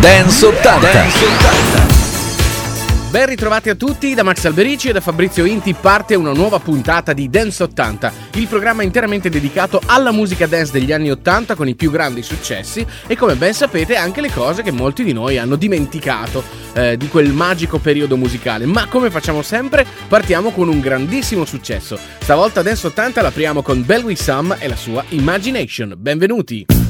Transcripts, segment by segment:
Dance 80. Dance 80. Ben ritrovati a tutti da Max Alberici e da Fabrizio Inti parte una nuova puntata di Dance 80, il programma interamente dedicato alla musica dance degli anni 80 con i più grandi successi e come ben sapete anche le cose che molti di noi hanno dimenticato eh, di quel magico periodo musicale. Ma come facciamo sempre partiamo con un grandissimo successo. Stavolta Dance 80 l'apriamo con Belwy Sam e la sua Imagination. Benvenuti!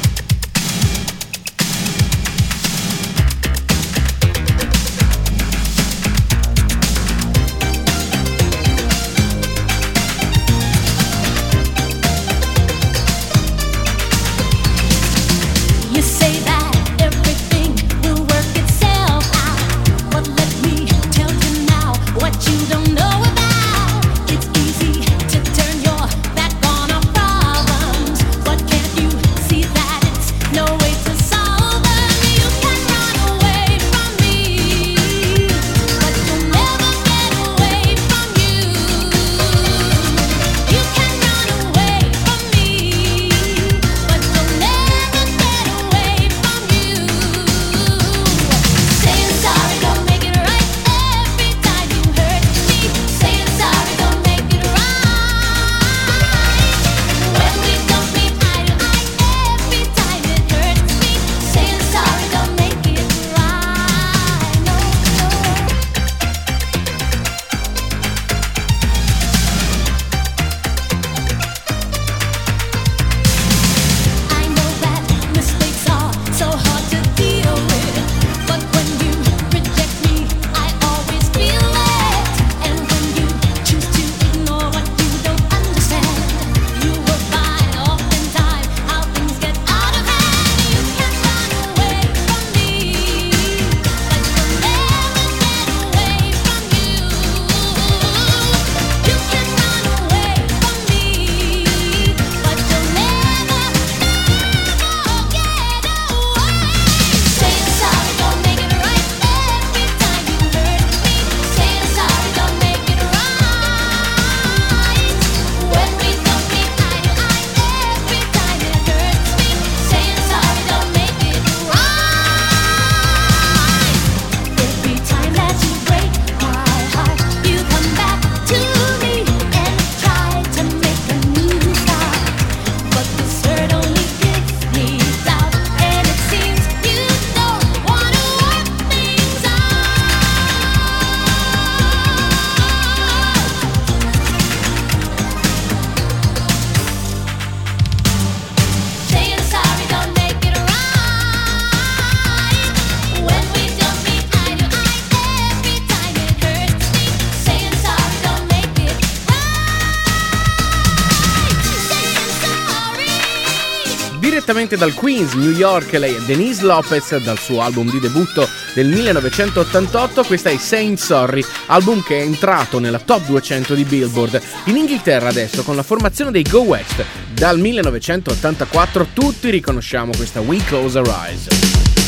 Direttamente dal Queens, New York, lei è Denise Lopez dal suo album di debutto del 1988, questa è Saint Sorry, album che è entrato nella top 200 di Billboard. In Inghilterra adesso con la formazione dei Go West, dal 1984 tutti riconosciamo questa We Close Our Eyes.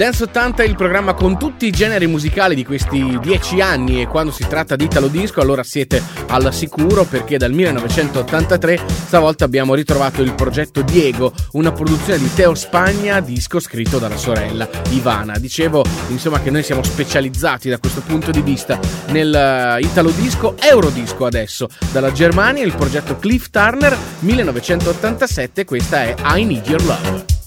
Dance 80 è il programma con tutti i generi musicali di questi dieci anni e quando si tratta di Italo Disco allora siete al sicuro perché dal 1983 stavolta abbiamo ritrovato il progetto Diego, una produzione di Teo Spagna, disco scritto dalla sorella Ivana. Dicevo insomma che noi siamo specializzati da questo punto di vista nel eh, Italo Disco, Eurodisco adesso, dalla Germania il progetto Cliff Turner 1987, questa è I Need Your Love.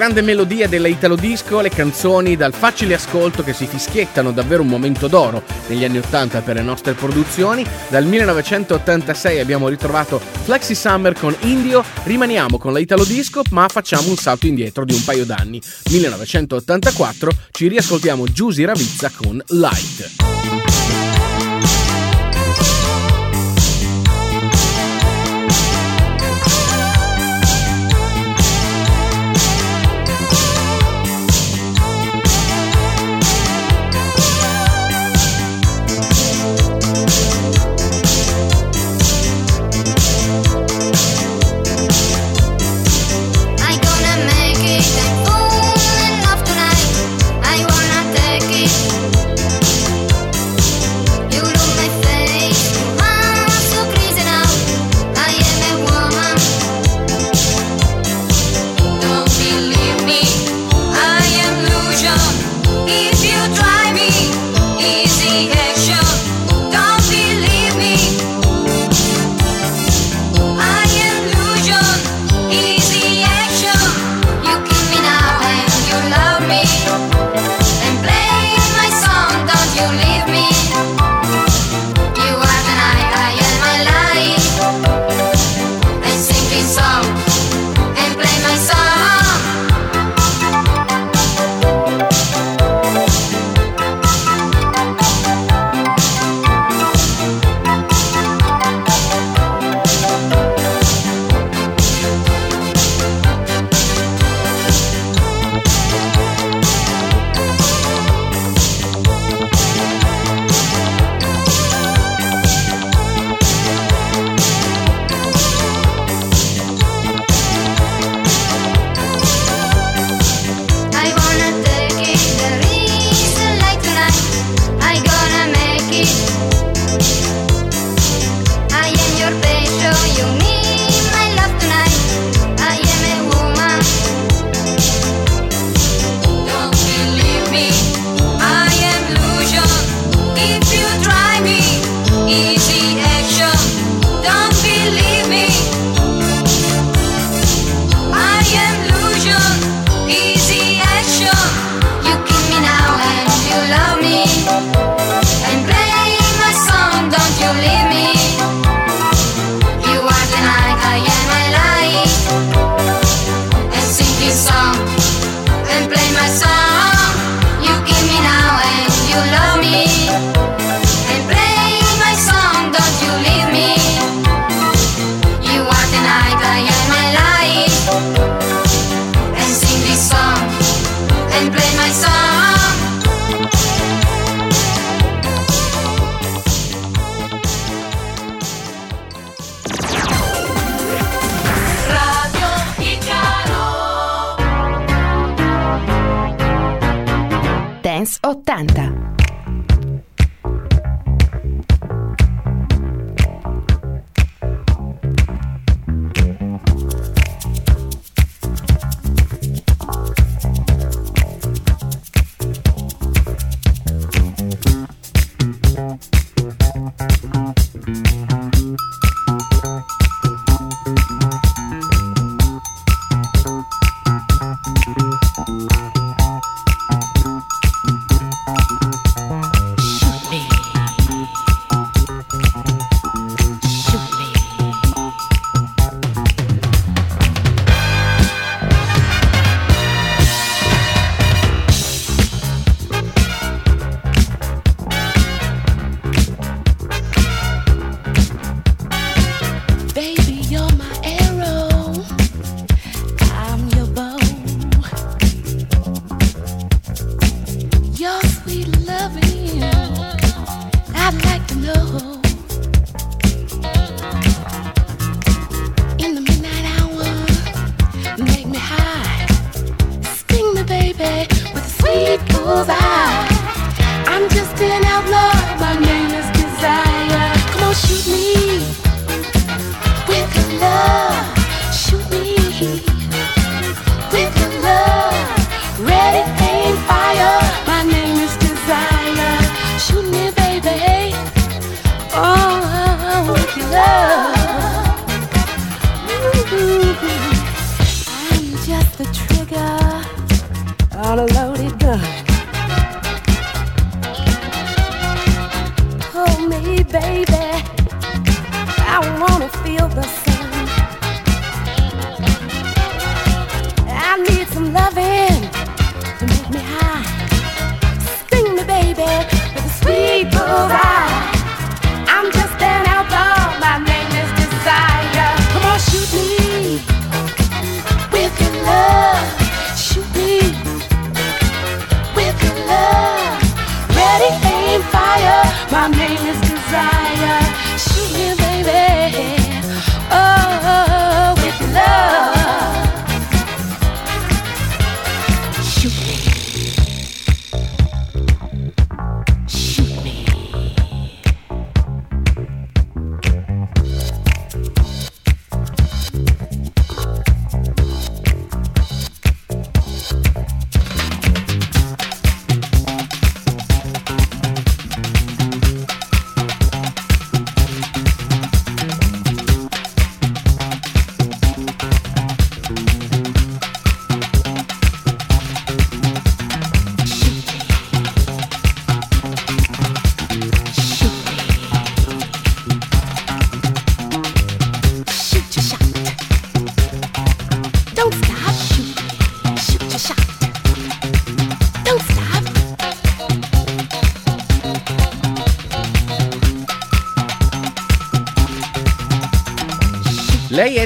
Grande melodia della Italo Disco, le canzoni dal facile ascolto che si fischiettano davvero un momento d'oro negli anni 80 per le nostre produzioni. Dal 1986 abbiamo ritrovato Flexi Summer con Indio, rimaniamo con la Italo Disco ma facciamo un salto indietro di un paio d'anni. 1984 ci riascoltiamo Giusy Ravizza con Light.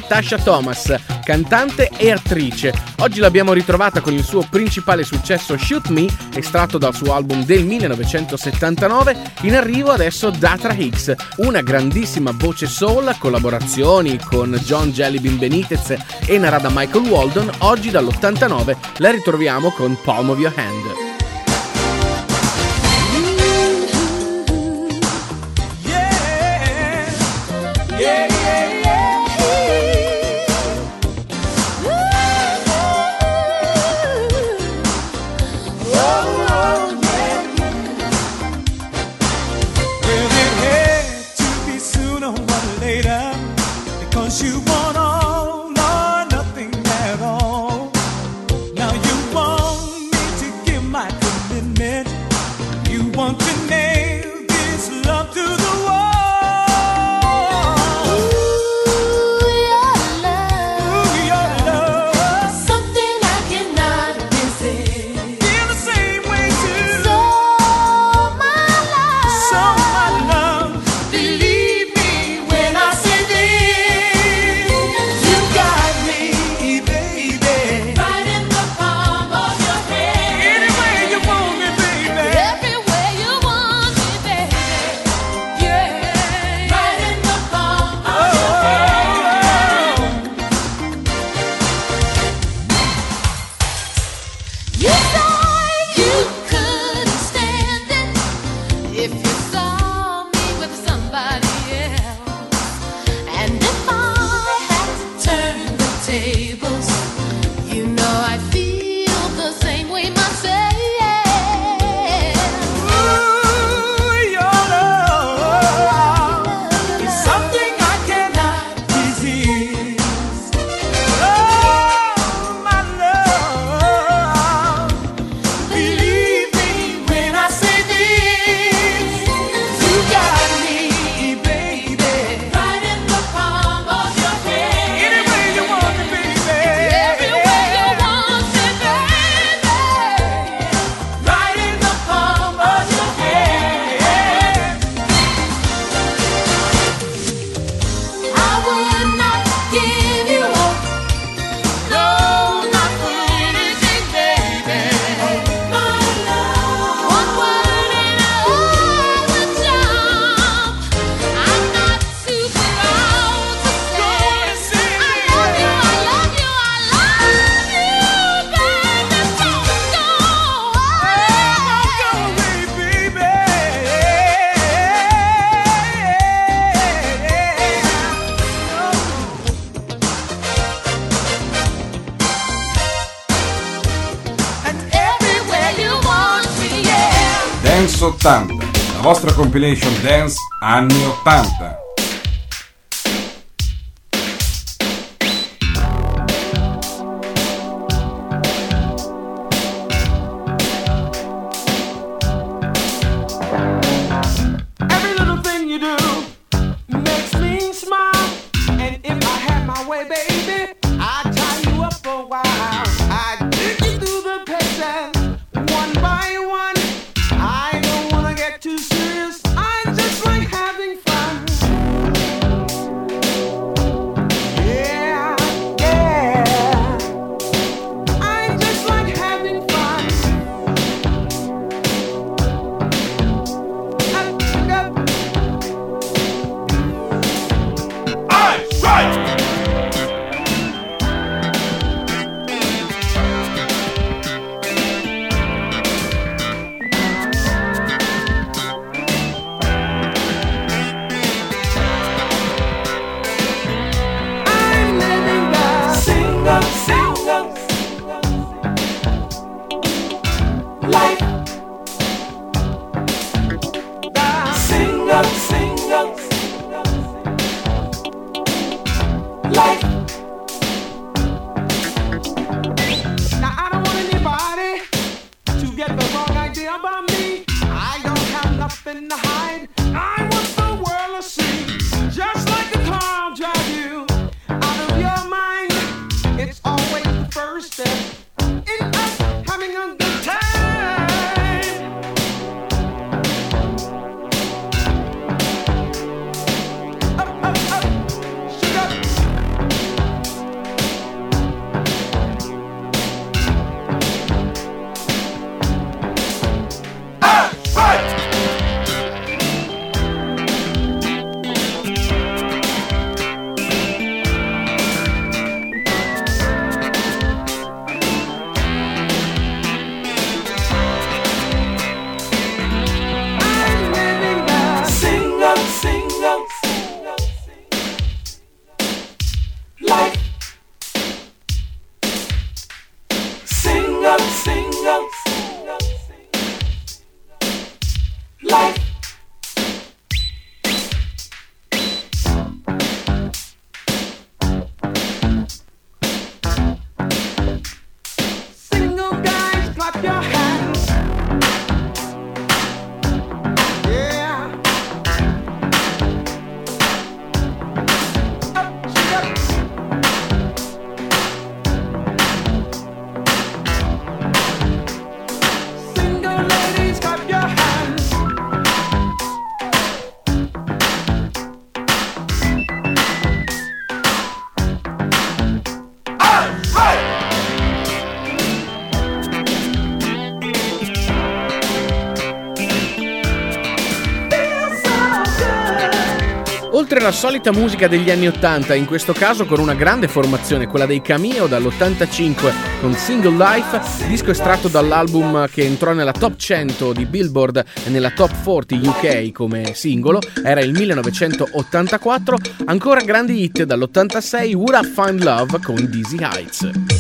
Tasha Thomas, cantante e attrice. Oggi l'abbiamo ritrovata con il suo principale successo Shoot Me, estratto dal suo album del 1979. In arrivo adesso Datra Hicks, una grandissima voce soul, collaborazioni con John Jellybean Benitez e narrata Michael Walden. Oggi dall'89 la ritroviamo con Palm of Your Hand. anno 80. oltre la solita musica degli anni 80, in questo caso con una grande formazione, quella dei Cameo dall'85 con Single Life, disco estratto dall'album che entrò nella top 100 di Billboard e nella top 40 UK come singolo, era il 1984, ancora grandi hit dall'86 Would I Find Love con Dizzy Heights.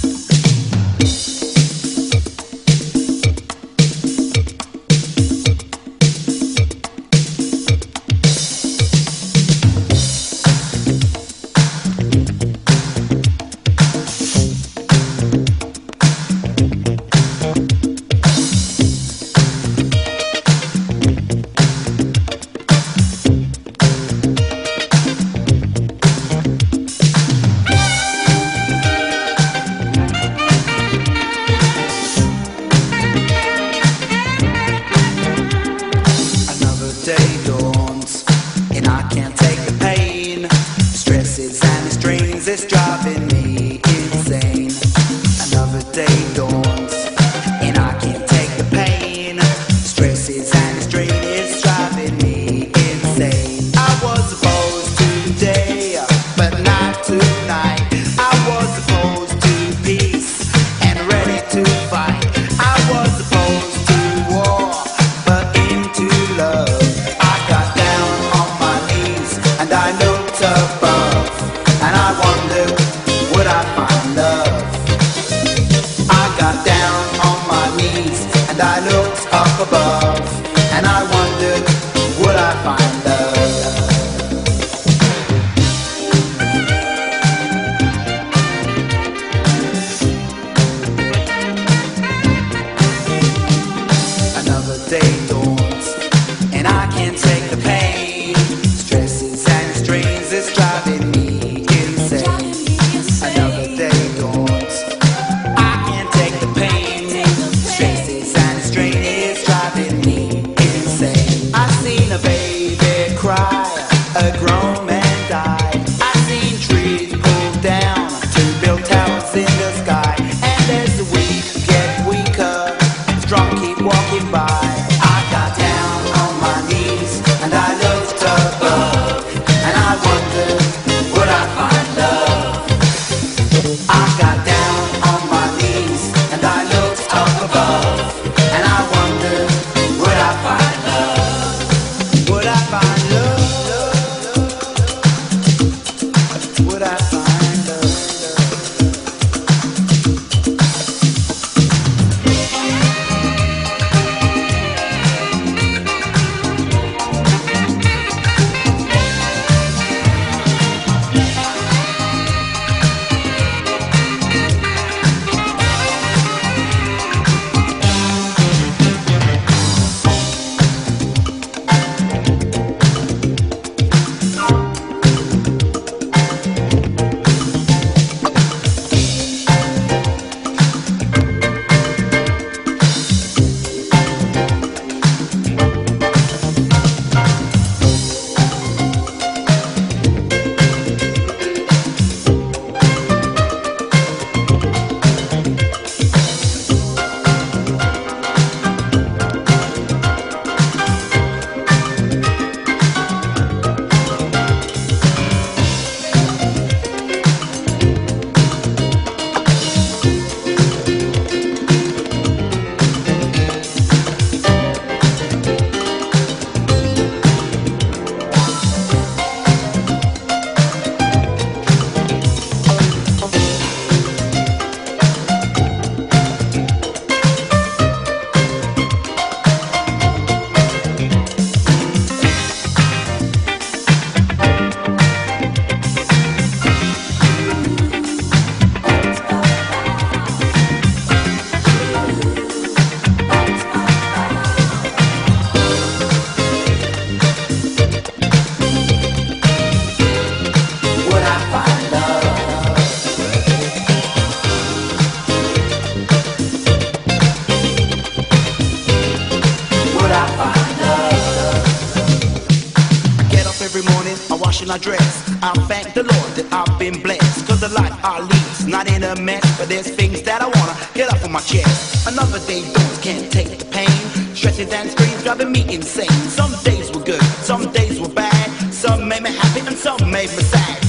Fashion I thank the Lord that I've been blessed. Cause the life I lead's not in a mess. But there's things that I wanna get off of my chest. Another day dawns, can't take the pain. Stresses and screams driving me insane. Some days were good, some days were bad. Some made me happy and some made me sad.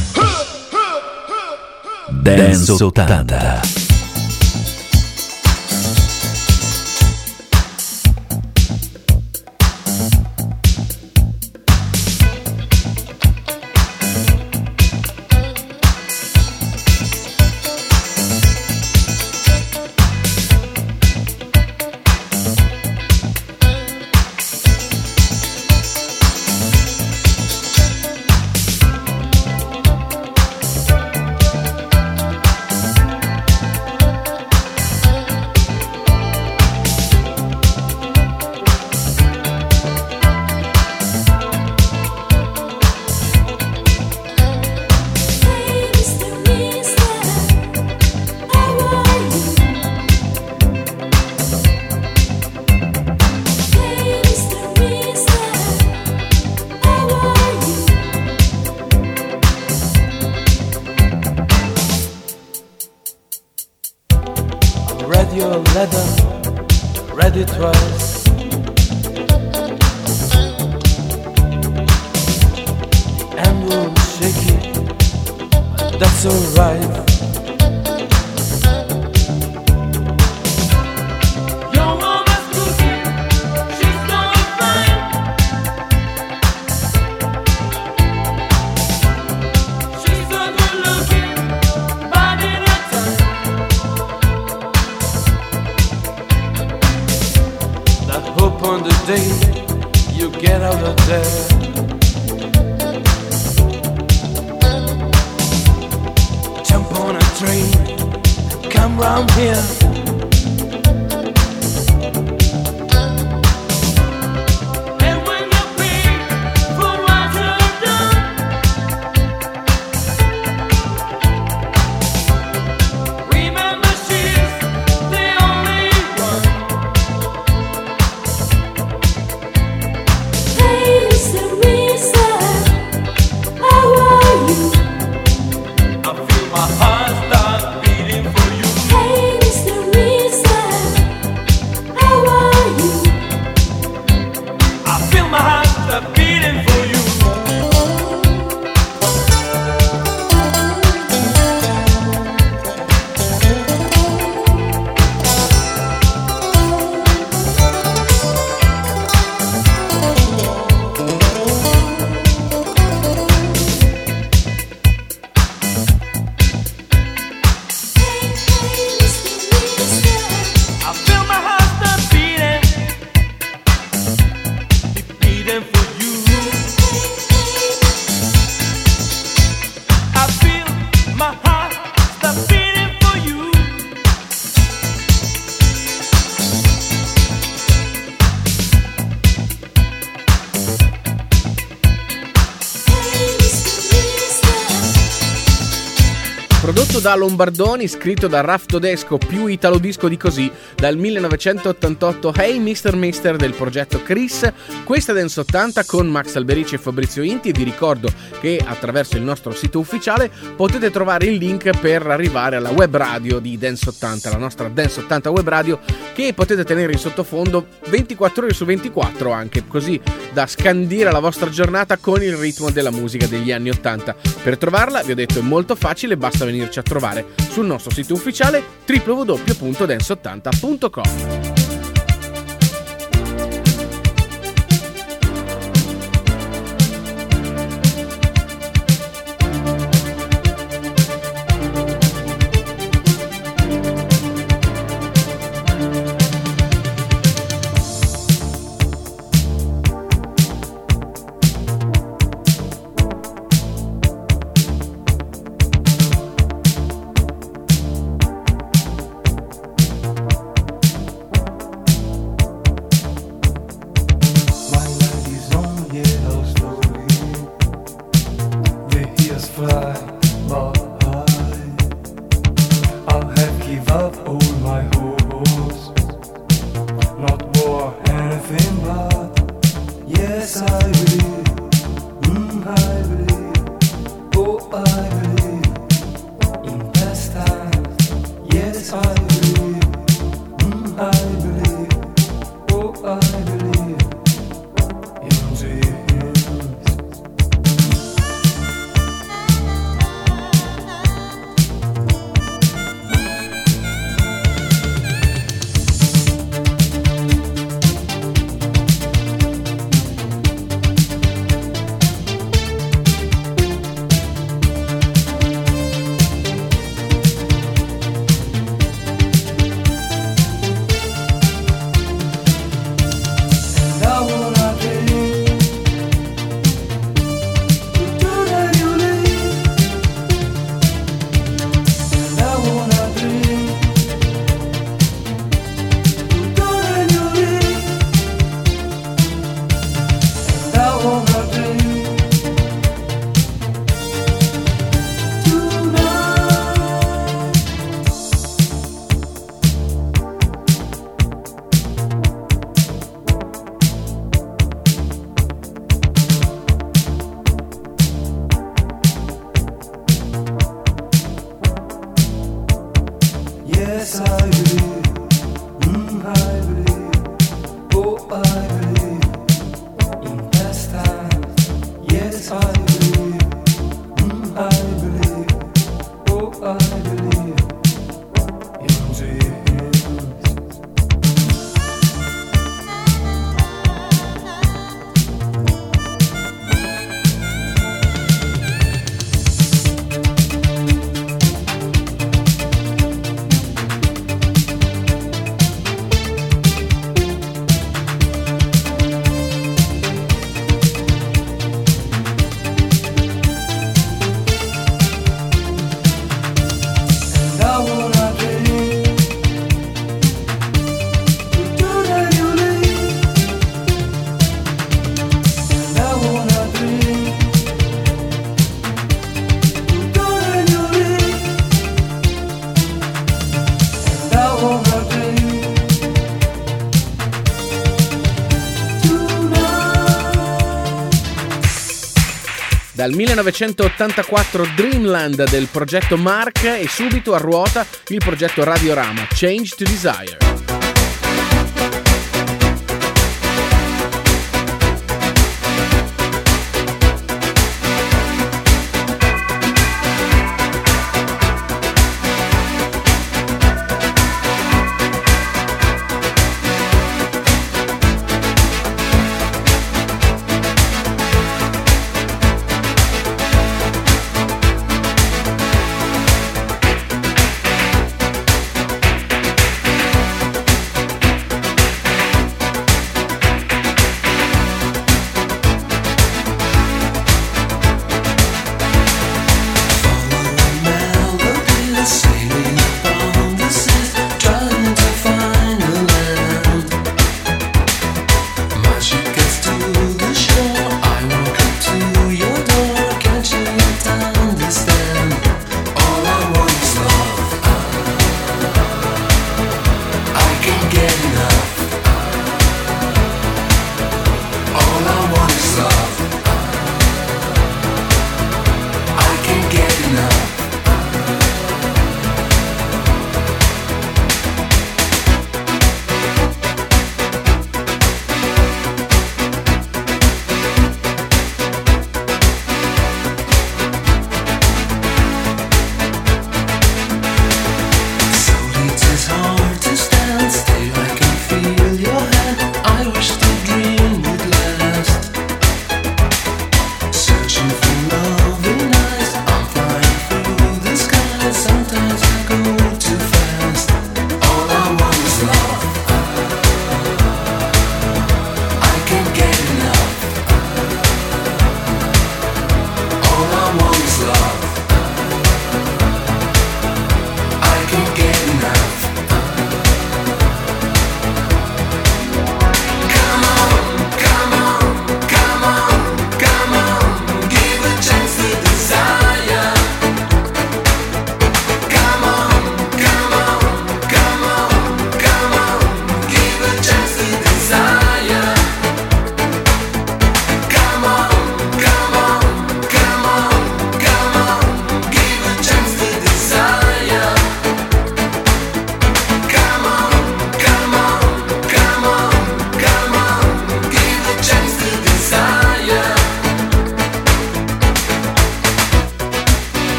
Dance 80. Da Lombardoni, scritto da Raf Todesco, più italo disco di così, dal 1988 Hey Mr. Mister del progetto Chris. Questa è Dance 80 con Max Alberici e Fabrizio Inti e vi ricordo che attraverso il nostro sito ufficiale potete trovare il link per arrivare alla web radio di Dance 80, la nostra Dance 80 web radio che potete tenere in sottofondo 24 ore su 24 anche, così da scandire la vostra giornata con il ritmo della musica degli anni 80. Per trovarla, vi ho detto, è molto facile, basta venirci a trovare sul nostro sito ufficiale www.dance80.com. Dal 1984 Dreamland del progetto Mark e subito a ruota il progetto Radiorama Change to Desire.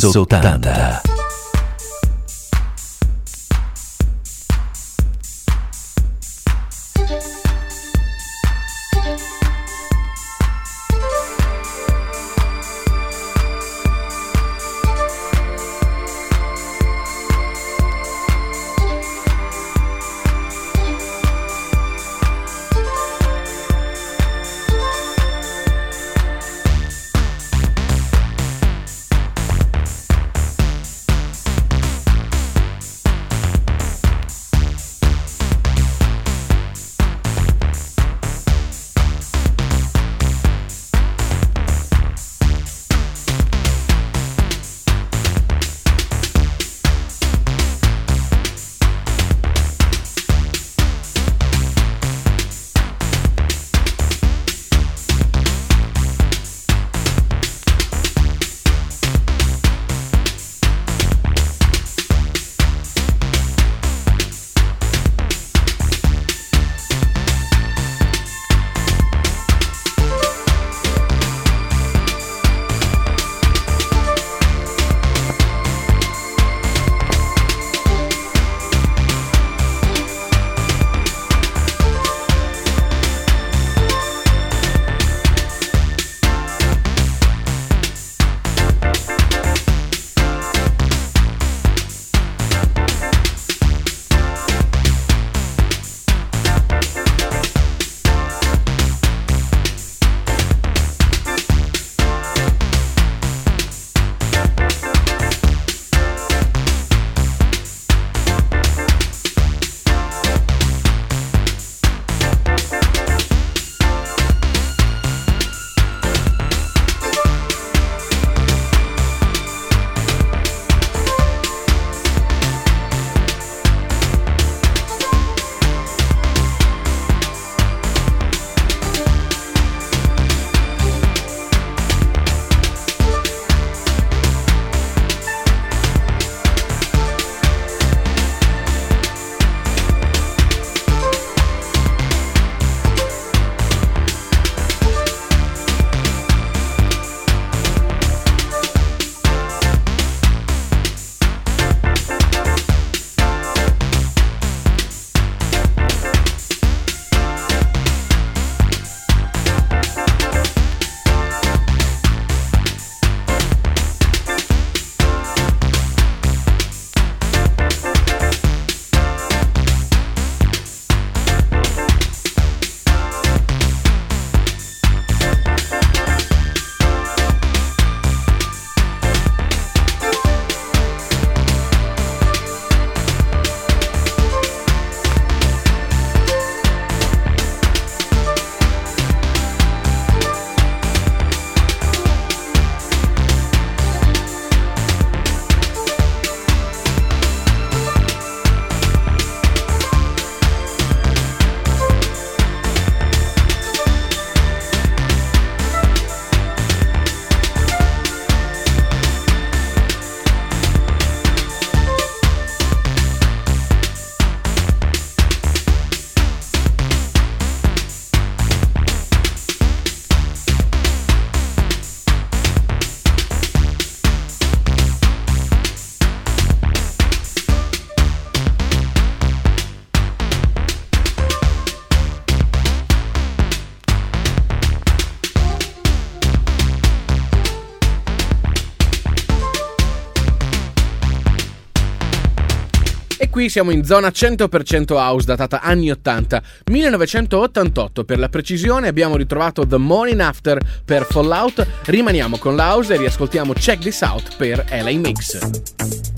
Dance qui siamo in zona 100% house, datata anni 80, 1988 per la precisione. Abbiamo ritrovato The Morning After per Fallout. Rimaniamo con l'house e riascoltiamo Check This Out per LA Mix.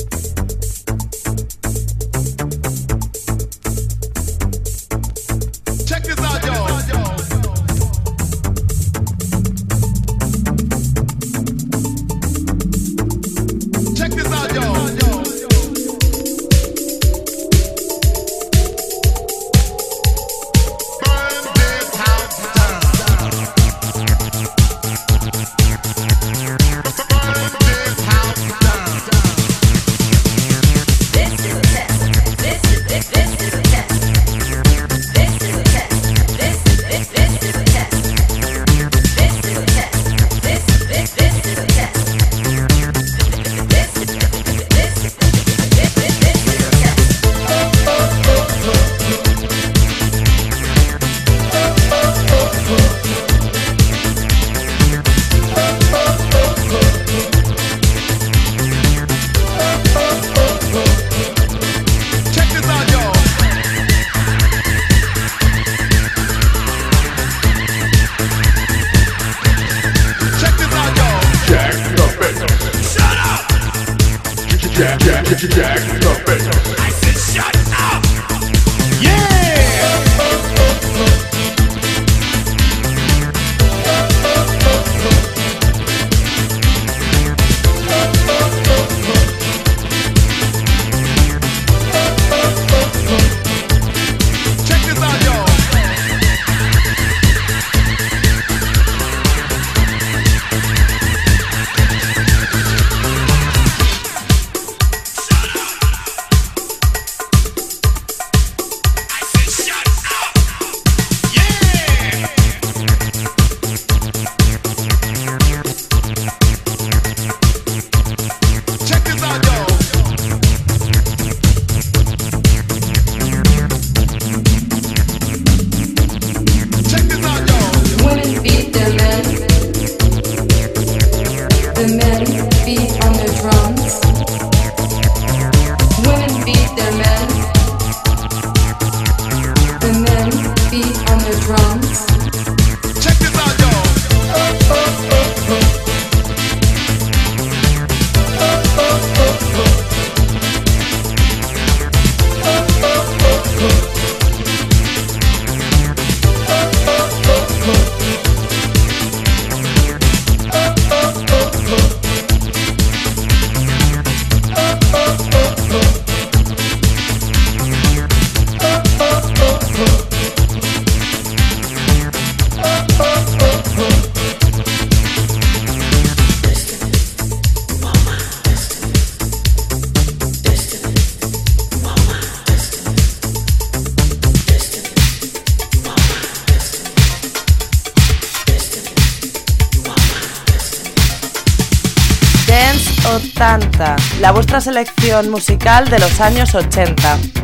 Selección musical de los años 80.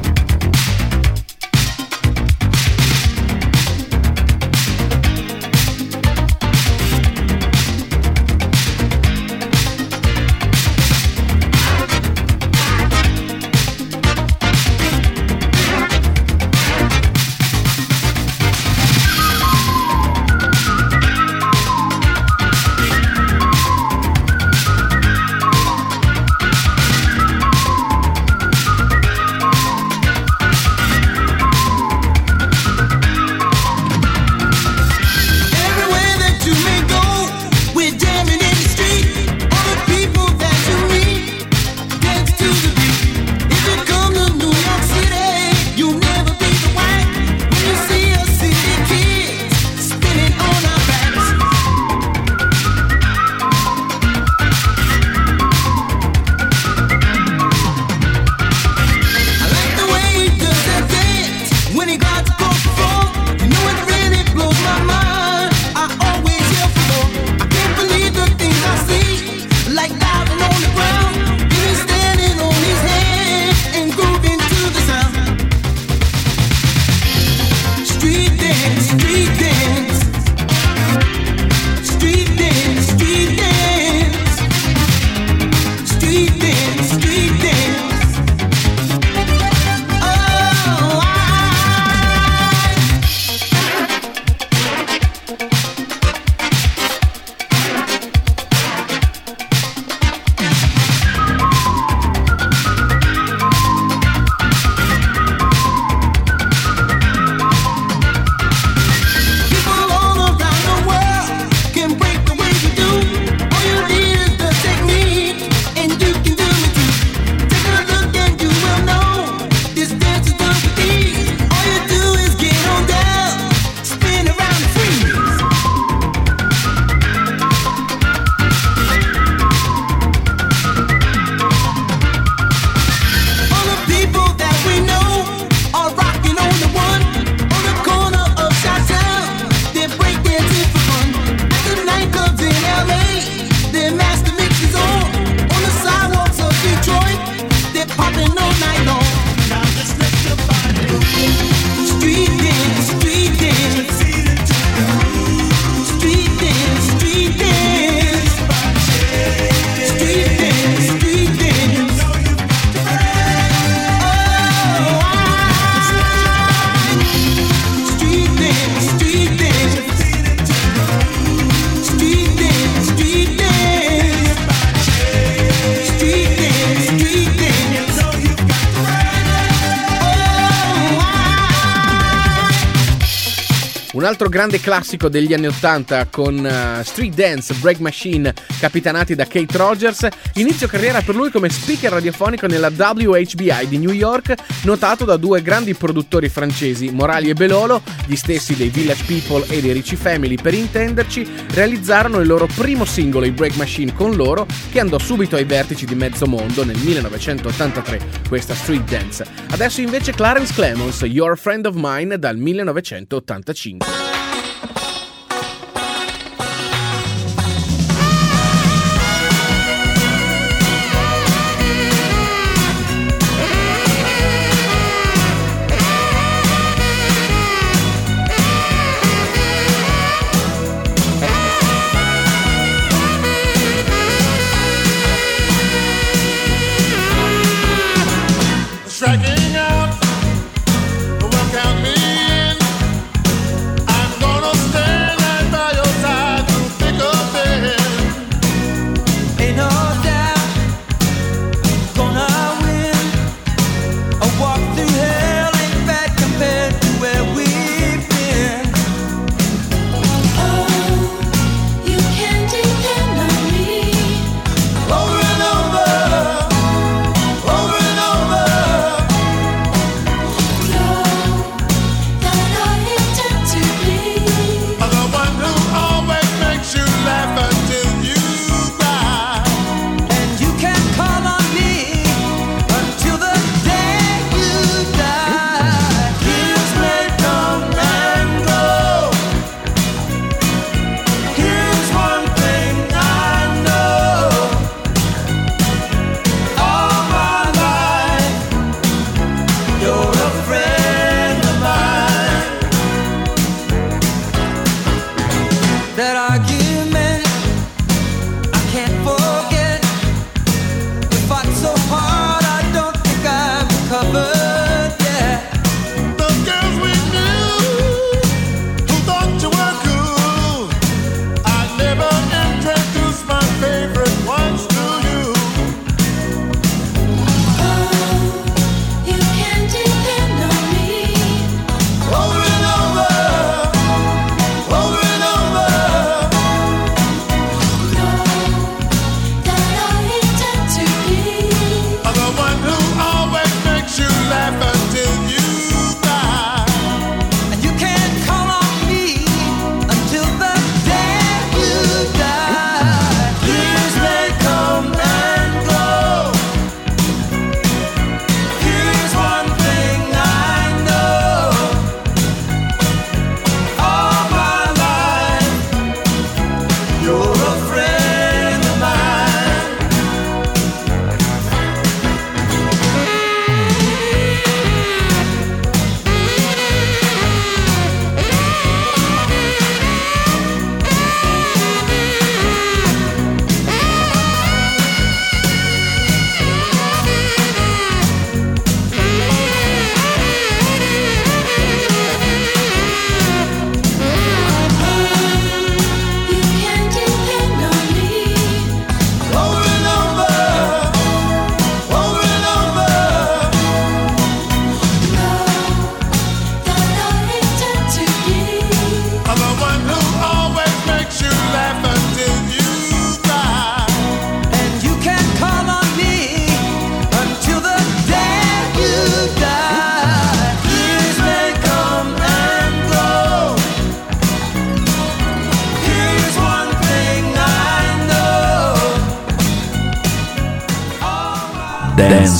Altro grande classico degli anni 80 con uh, Street Dance Break Machine capitanati da Kate Rogers, inizio carriera per lui come speaker radiofonico nella WHBI di New York, notato da due grandi produttori francesi, Morali e Belolo, gli stessi dei Village People e dei Ricci Family per intenderci, realizzarono il loro primo singolo, i Break Machine, con loro, che andò subito ai vertici di mezzo mondo nel 1983, questa Street Dance. Adesso invece Clarence Clemons, You're a Friend of Mine dal 1985.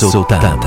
Dance 80.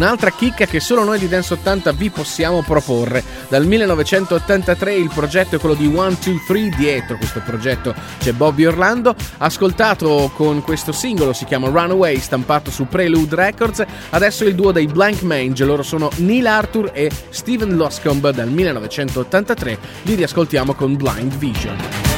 Un'altra chicca che solo noi di Dance 80 vi possiamo proporre. Dal 1983 il progetto è quello di 123, dietro questo progetto c'è Bobby Orlando, ascoltato con questo singolo, si chiama Runaway, stampato su Prelude Records, adesso il duo dei Blank Mange, loro sono Neil Arthur e Steven Loscombe. Dal 1983, li riascoltiamo con Blind Vision.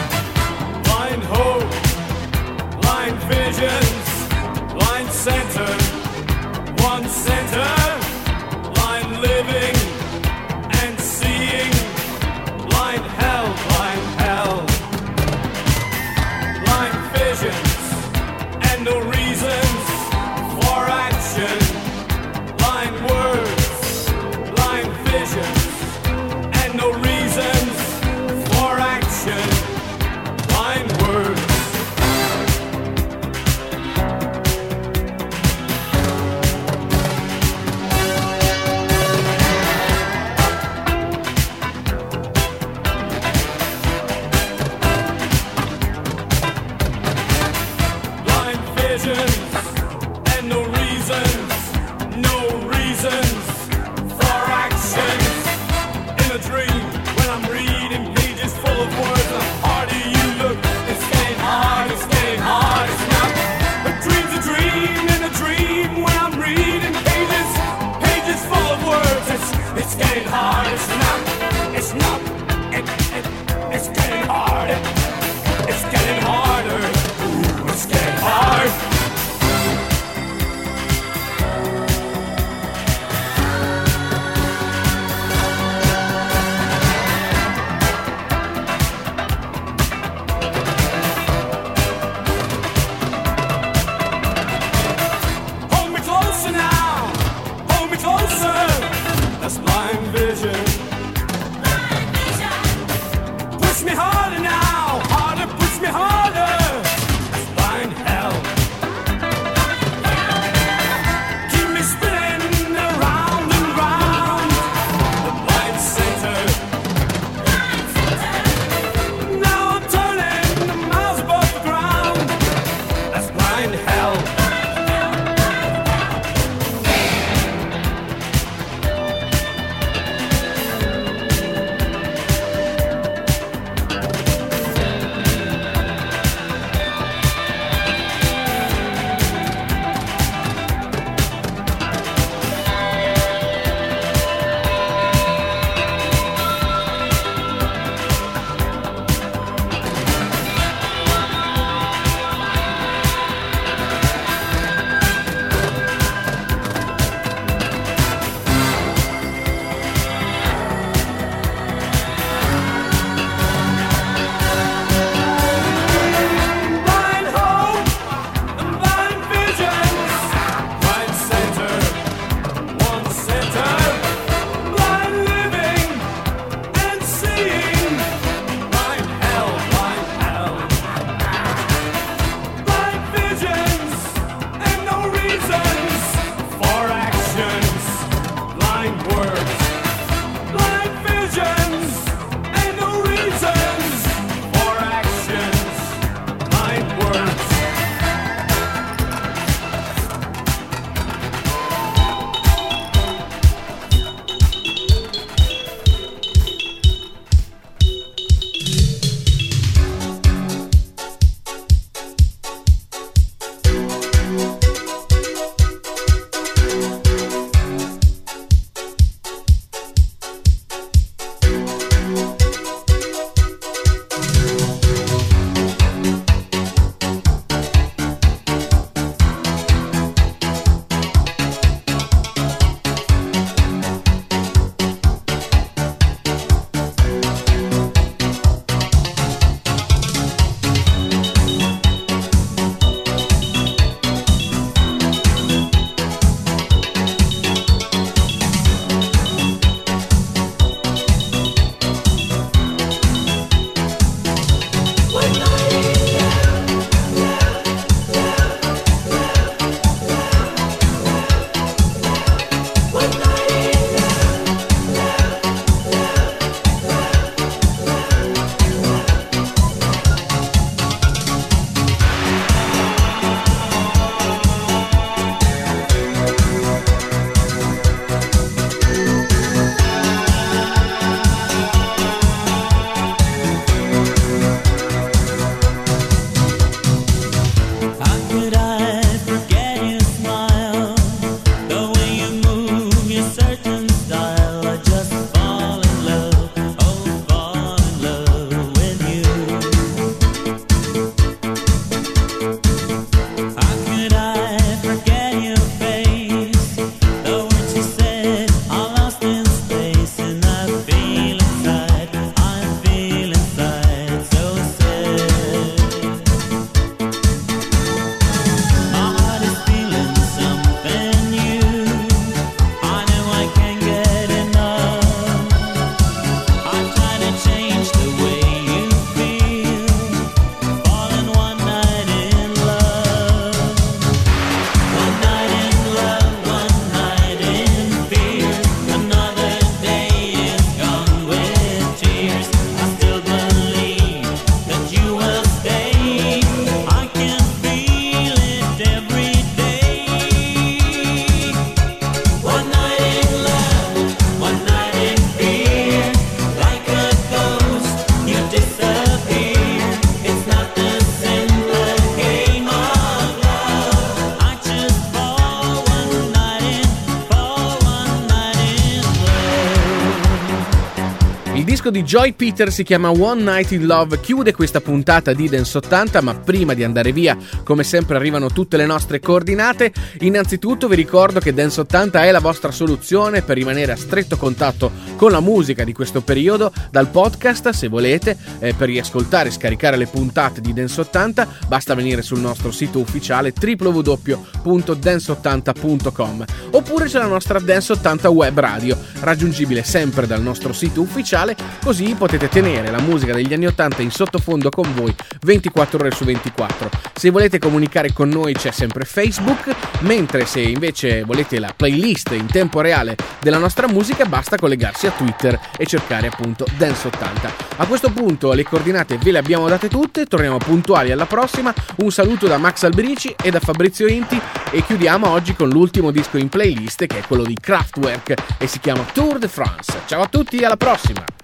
Joy Peter si chiama One Night in Love, chiude questa puntata di Dance 80, ma prima di andare via, come sempre arrivano tutte le nostre coordinate. Innanzitutto vi ricordo che Dance 80 è la vostra soluzione per rimanere a stretto contatto con la musica di questo periodo dal podcast, se volete, eh, per riascoltare e scaricare le puntate di Dance 80, basta venire sul nostro sito ufficiale www.dance80.com oppure c'è la nostra Dance 80 web radio, raggiungibile sempre dal nostro sito ufficiale, così potete tenere la musica degli anni 80 in sottofondo con voi 24 ore su 24. Se volete comunicare con noi c'è sempre Facebook, mentre se invece volete la playlist in tempo reale della nostra musica basta collegarsi a Twitter e cercare appunto Dance 80. A questo punto le coordinate ve le abbiamo date tutte, torniamo puntuali alla prossima. Un saluto da Max Alberici e da Fabrizio Inti e chiudiamo oggi con l'ultimo disco in playlist che è quello di Kraftwerk e si chiama Tour de France. Ciao a tutti alla prossima!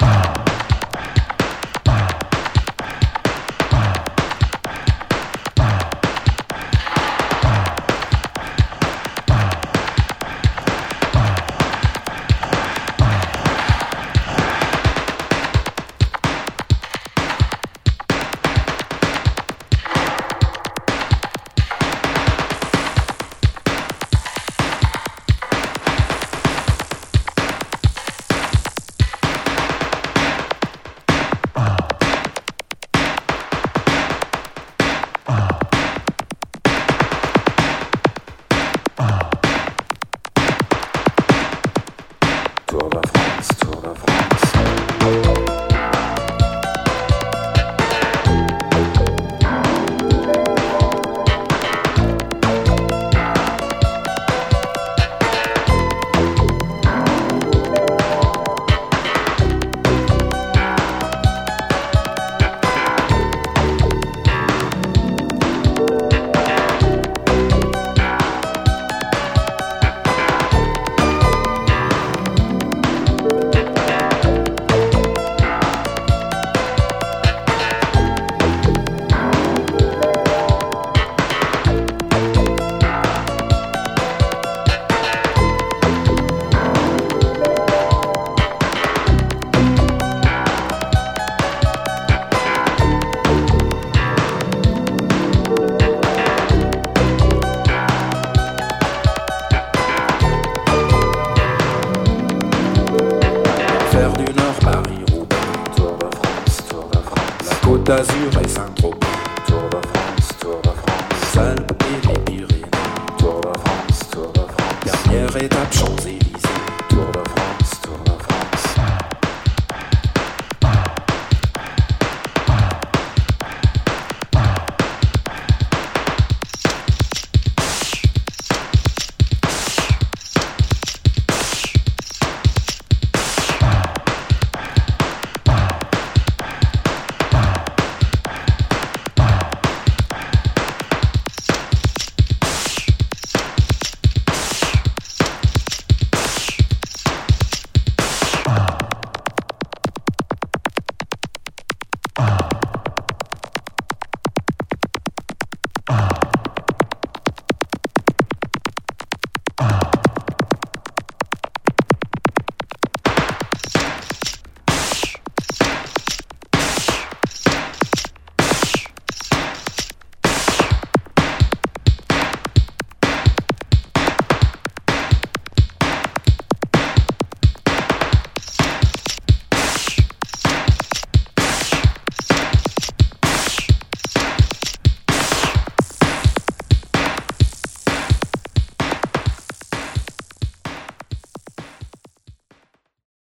아,